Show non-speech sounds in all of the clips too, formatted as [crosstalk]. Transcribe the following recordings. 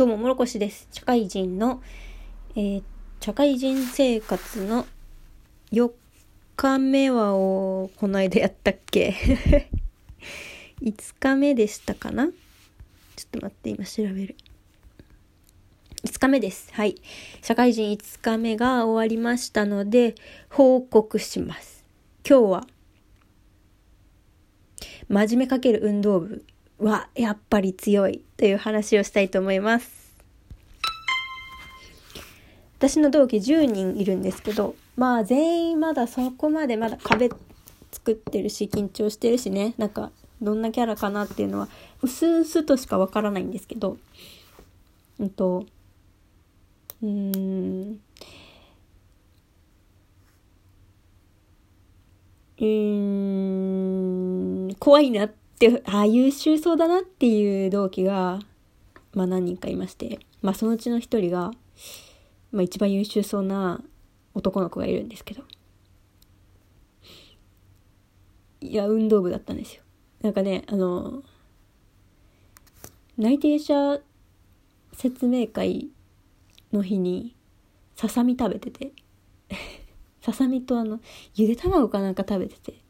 どうも、もろこしです。社会人の、えー、社会人生活の4日目はを、この間やったっけ [laughs] ?5 日目でしたかな？ちょっと待って、今調べる。5日目です。はい。社会人5日目が終わりましたので、報告します。今日は、真面目かける運動部はやっぱり強いという話をしたいと思います。私の同期10人いるんですけど、まあ全員まだそこまでまだ壁作ってるし緊張してるしね、なんかどんなキャラかなっていうのはうすうすとしかわからないんですけど、うんと、うーん、うん、怖いなっで、ああ、優秀そうだなっていう同期が、まあ何人かいまして、まあそのうちの一人が、まあ一番優秀そうな男の子がいるんですけど、いや、運動部だったんですよ。なんかね、あの、内定者説明会の日に、ささみ食べてて、[laughs] ささみとあの、ゆで卵かなんか食べてて、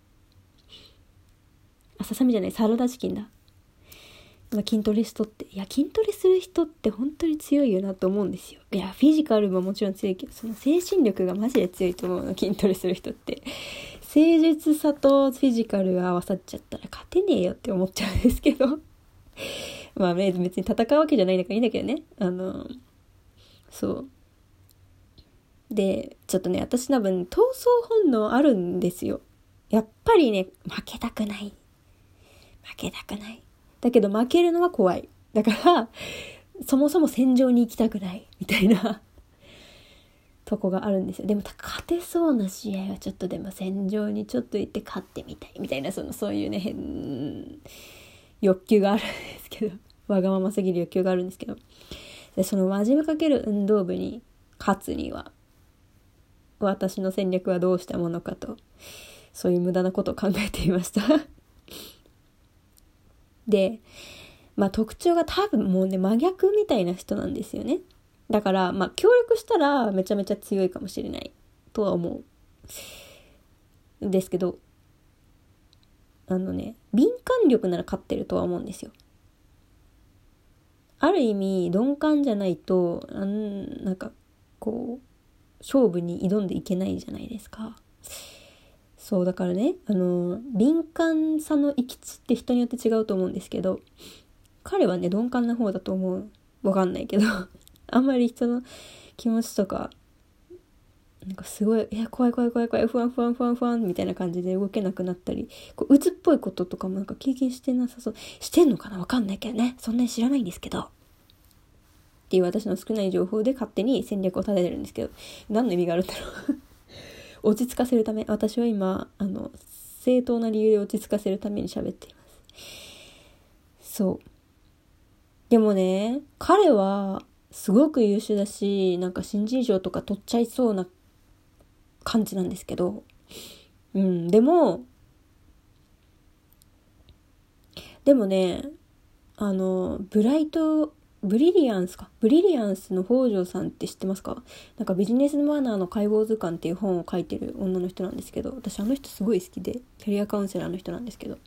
あ、ささみじゃない、サラダチキンだ。まあ、筋トレしとって。いや、筋トレする人って本当に強いよなと思うんですよ。いや、フィジカルももちろん強いけど、その精神力がマジで強いと思うの、筋トレする人って。誠実さとフィジカルが合わさっちゃったら勝てねえよって思っちゃうんですけど。[laughs] まあ、別に戦うわけじゃないんだからいいんだけどね。あの、そう。で、ちょっとね、私多分、闘争本能あるんですよ。やっぱりね、負けたくない。負けたくない。だけど負けるのは怖い。だから、そもそも戦場に行きたくない。みたいなとこがあるんですよ。でも勝てそうな試合はちょっとでも戦場にちょっと行って勝ってみたい。みたいな、その、そういうね、変、欲求があるんですけど。[laughs] わがまますぎる欲求があるんですけど。で、その真面目かける運動部に勝つには、私の戦略はどうしたものかと、そういう無駄なことを考えていましたで、まあ特徴が多分もうね、真逆みたいな人なんですよね。だから、まあ協力したらめちゃめちゃ強いかもしれないとは思う。ですけど、あのね、敏感力なら勝ってるとは思うんですよ。ある意味、鈍感じゃないと、あんなんか、こう、勝負に挑んでいけないじゃないですか。そうだからねあの敏感さの行き地って人によって違うと思うんですけど彼はね鈍感な方だと思うわかんないけど [laughs] あんまり人の気持ちとかなんかすごい、え、怖い怖い怖い怖い、不安不安不安不安みたいな感じで動けなくなったり、こう、鬱っぽいこととかもなんか経験してなさそう。してんのかなわかんないけどね。そんなに知らないんですけど。っていう私の少ない情報で勝手に戦略を立ててるんですけど、何の意味があるんだろう落ち着かせるため、私は今、あの、正当な理由で落ち着かせるために喋っています。そう。でもね、彼は、すごく優秀だし、なんか新人賞とか取っちゃいそうな感じなんですけど、うん、でも、でもね、あの、ブライトブリリアンスか。ブリリアンスの北条さんって知ってますか？なんかビジネスマナーの解剖図鑑っていう本を書いてる女の人なんですけど、私あの人すごい好きで、キャリアカウンセラーの人なんですけど、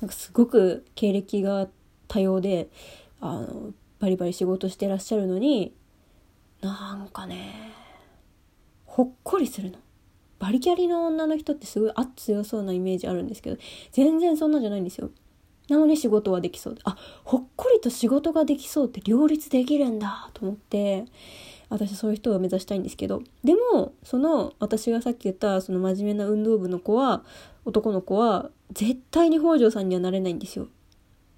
なんかすごく経歴が多様で、あの、バリバリ仕事してらっしゃるのに、なんかね、ほっこりするの。バリキャリの女の人ってすごい圧強そうなイメージあるんですけど、全然そんなんじゃないんですよ。なのに仕事はできそう。あほっこりと仕事ができそうって両立できるんだ。と思って私そういう人を目指したいんですけど。でもその私がさっき言ったその真面目な運動部の子は男の子は絶対に北条さんにはなれないんですよ。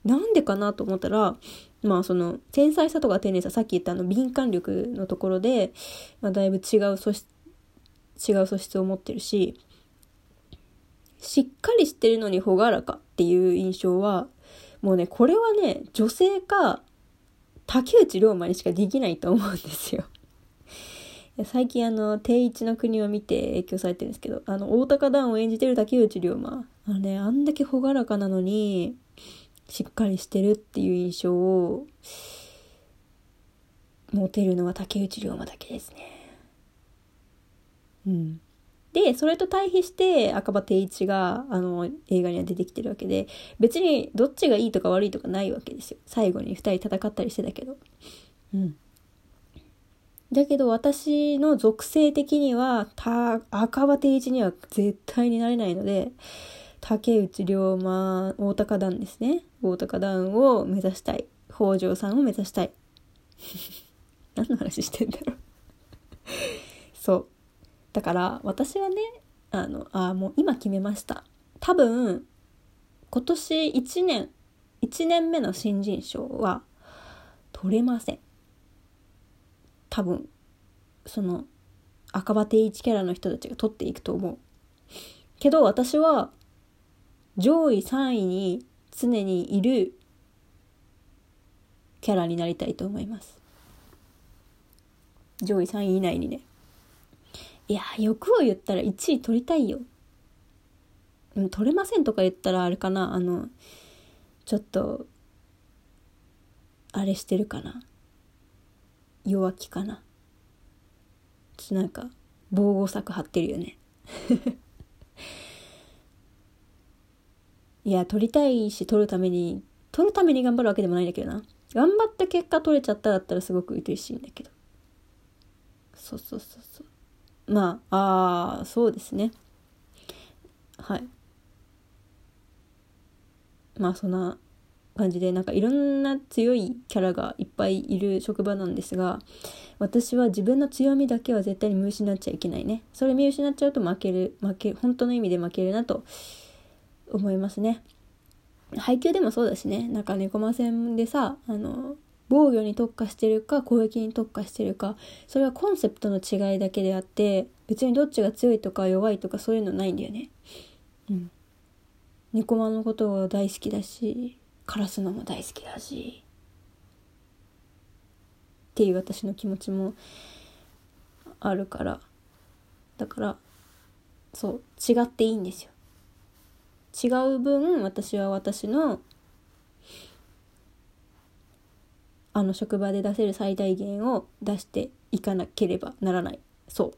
なんでかなと思ったらまあその繊細さとか丁寧ささっき言ったあの敏感力のところで、まあ、だいぶ違う素質違う素質を持ってるししっかりしてるのに朗らか。っていう印象は、もうね、これはね、女性か、竹内涼真にしかできないと思うんですよ。[laughs] 最近あの、定一の国を見て影響されてるんですけど、あの、大高段を演じてる竹内涼真。あのね、あんだけ朗らかなのに、しっかりしてるっていう印象を、モテるのは竹内涼真だけですねうんでそれと対比して赤羽定一があの映画には出てきてるわけで別にどっちがいいとか悪いとかないわけですよ。最後に2人戦ったりしてたけど。うん。だけど私の属性的にはた赤羽定一には絶対になれないので竹内涼真大高段ですね。大高段を目指したい。北条さんを目指したい。[laughs] 何の話してんだろう。[laughs] そう。だから私はねあのあもう今決めました。多分今年1年1年目の新人賞は取れません。多分その赤羽定一キャラの人たちが取っていくと思う。けど私は上位3位に常にいるキャラになりたいと思います。上位3位以内にね。いや欲を言ったら1位取りたいよ。でも取れませんとか言ったらあれかな。あのちょっとあれしてるかな。弱気かな。ちょっとなんか防護策張ってるよね。[laughs] いや取りたいし取るために取るために頑張るわけでもないんだけどな。頑張った結果取れちゃっただったらすごく嬉しいんだけど。そうそうそうそう。まあ、ああ、そうですね。はい。まあ、そんな感じで、なんかいろんな強いキャラがいっぱいいる職場なんですが、私は自分の強みだけは絶対に見失っちゃいけないね。それ見失っちゃうと負ける、負け、本当の意味で負けるなと思いますね。配給でもそうだしね、なんか猫間戦でさ、あの、防御に特化してるか攻撃に特化してるかそれはコンセプトの違いだけであって別にどっちが強いとか弱いとかそういうのないんだよね。うん。猫マのことが大好きだしカラスのも大好きだしっていう私の気持ちもあるから。だからそう違っていいんですよ。違う分私は私のあの職場で出せる最大限を出していかなければならない。そう。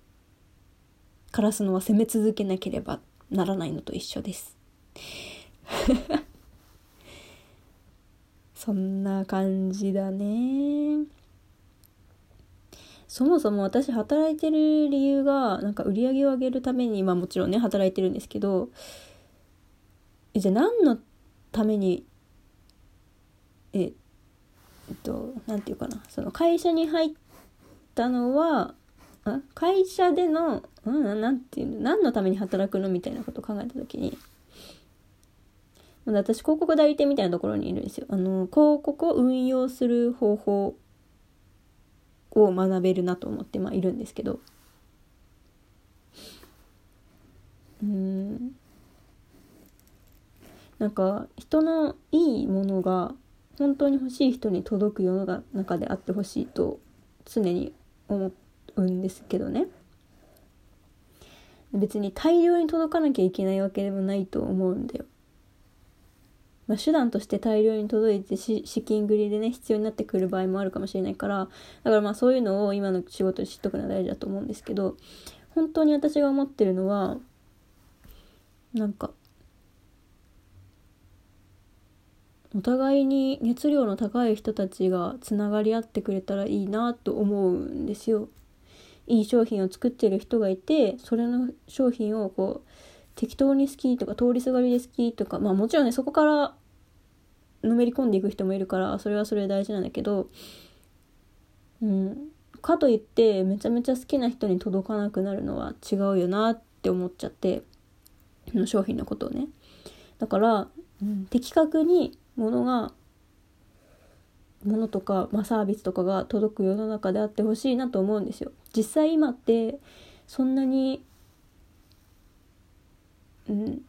カラスのは攻め続けなければならないのと一緒です。[laughs] そんな感じだね。そもそも私働いてる理由がなんか売り上げを上げるためにまあもちろんね働いてるんですけどじゃあ何のためにええっと何て言うかな。その会社に入ったのはあ会社での何て言うの何のために働くのみたいなことを考えた時に私広告代理店みたいなところにいるんですよ。あの広告を運用する方法を学べるなと思って、まあ、いるんですけど。うん。なんか人のいいものが本当に欲しい人に届く世の中であってほしいと常に思うんですけどね別に大量に届かなきゃいけないわけでもないと思うんだよ。まあ、手段として大量に届いて資金繰りでね必要になってくる場合もあるかもしれないからだからまあそういうのを今の仕事で知っとくのは大事だと思うんですけど本当に私が思ってるのはなんかお互いに熱量の高い人たちがつながり合ってくれたらいいなと思うんですよ。いい商品を作ってる人がいてそれの商品をこう適当に好きとか通りすがりで好きとかまあもちろんねそこからのめり込んでいく人もいるからそれはそれで大事なんだけどうんかといってめちゃめちゃ好きな人に届かなくなるのは違うよなって思っちゃっての商品のことをねだから、うん、的確にものがものとか、まあ、サービスとかが届く世の中であってほしいなと思うんですよ。実際今ってそんなに、うん、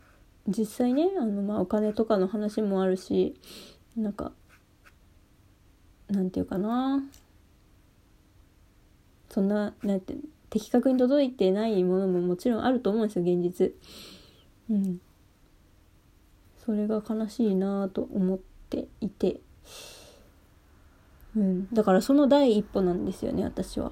実際ねあの、まあ、お金とかの話もあるしなんかなんていうかなそんななんて的確に届いてないものももちろんあると思うんですよ現実。うん、それが悲しいなと思っていて。うん、だからその第一歩なんですよね私は。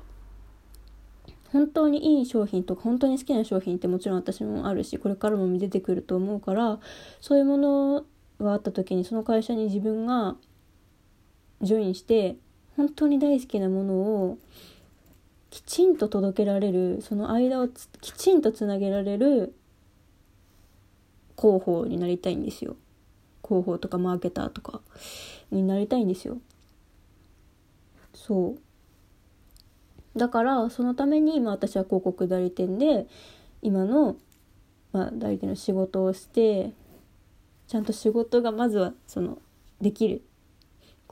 本当にいい商品とか本当に好きな商品ってもちろん私もあるしこれからも出てくると思うからそういうものがあった時にその会社に自分がジョインして本当に大好きなものをきちんと届けられるその間をきちんとつなげられる広報になりたいんですよ。広報とかマーケターとかになりたいんですよ。そう。だからそのために今私は広告代理店で今の、まあ、代理店の仕事をしてちゃんと仕事がまずはそのできる。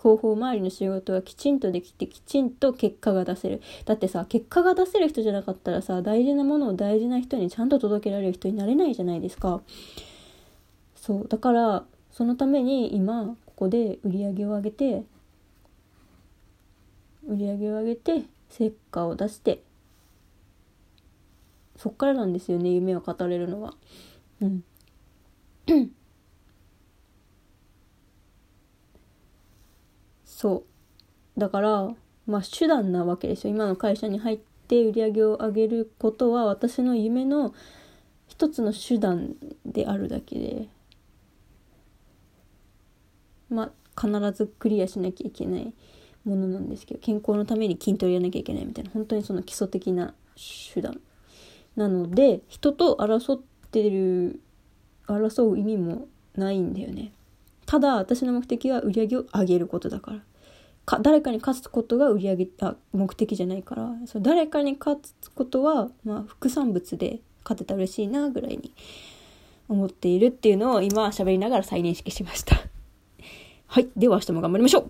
広報周りの仕事がきちんとできてきちんと結果が出せる。だってさ結果が出せる人じゃなかったらさ大事なものを大事な人にちゃんと届けられる人になれないじゃないですか。そうだからそのために今ここで売り上げを上げて売り上げを上げて成果を出してそっからなんですよね夢を語れるのは。うん。そう。だからまあ手段なわけですよ。今の会社に入って売り上げを上げることは私の夢の一つの手段であるだけで。まあ必ずクリアしなきゃいけないものなんですけど健康のために筋トレやらなきゃいけないみたいな。本当にその基礎的な手段なので人と争ってる争う意味もないんだよね。ただ私の目的は売り上げを上げることだから。か誰かに勝つことが売り上げあ目的じゃないから。そ誰かに勝つことは、まあ、副産物で勝てたら嬉しいなぐらいに思っているっていうのを今喋りながら再認識しました。はい。では明日も頑張りましょう。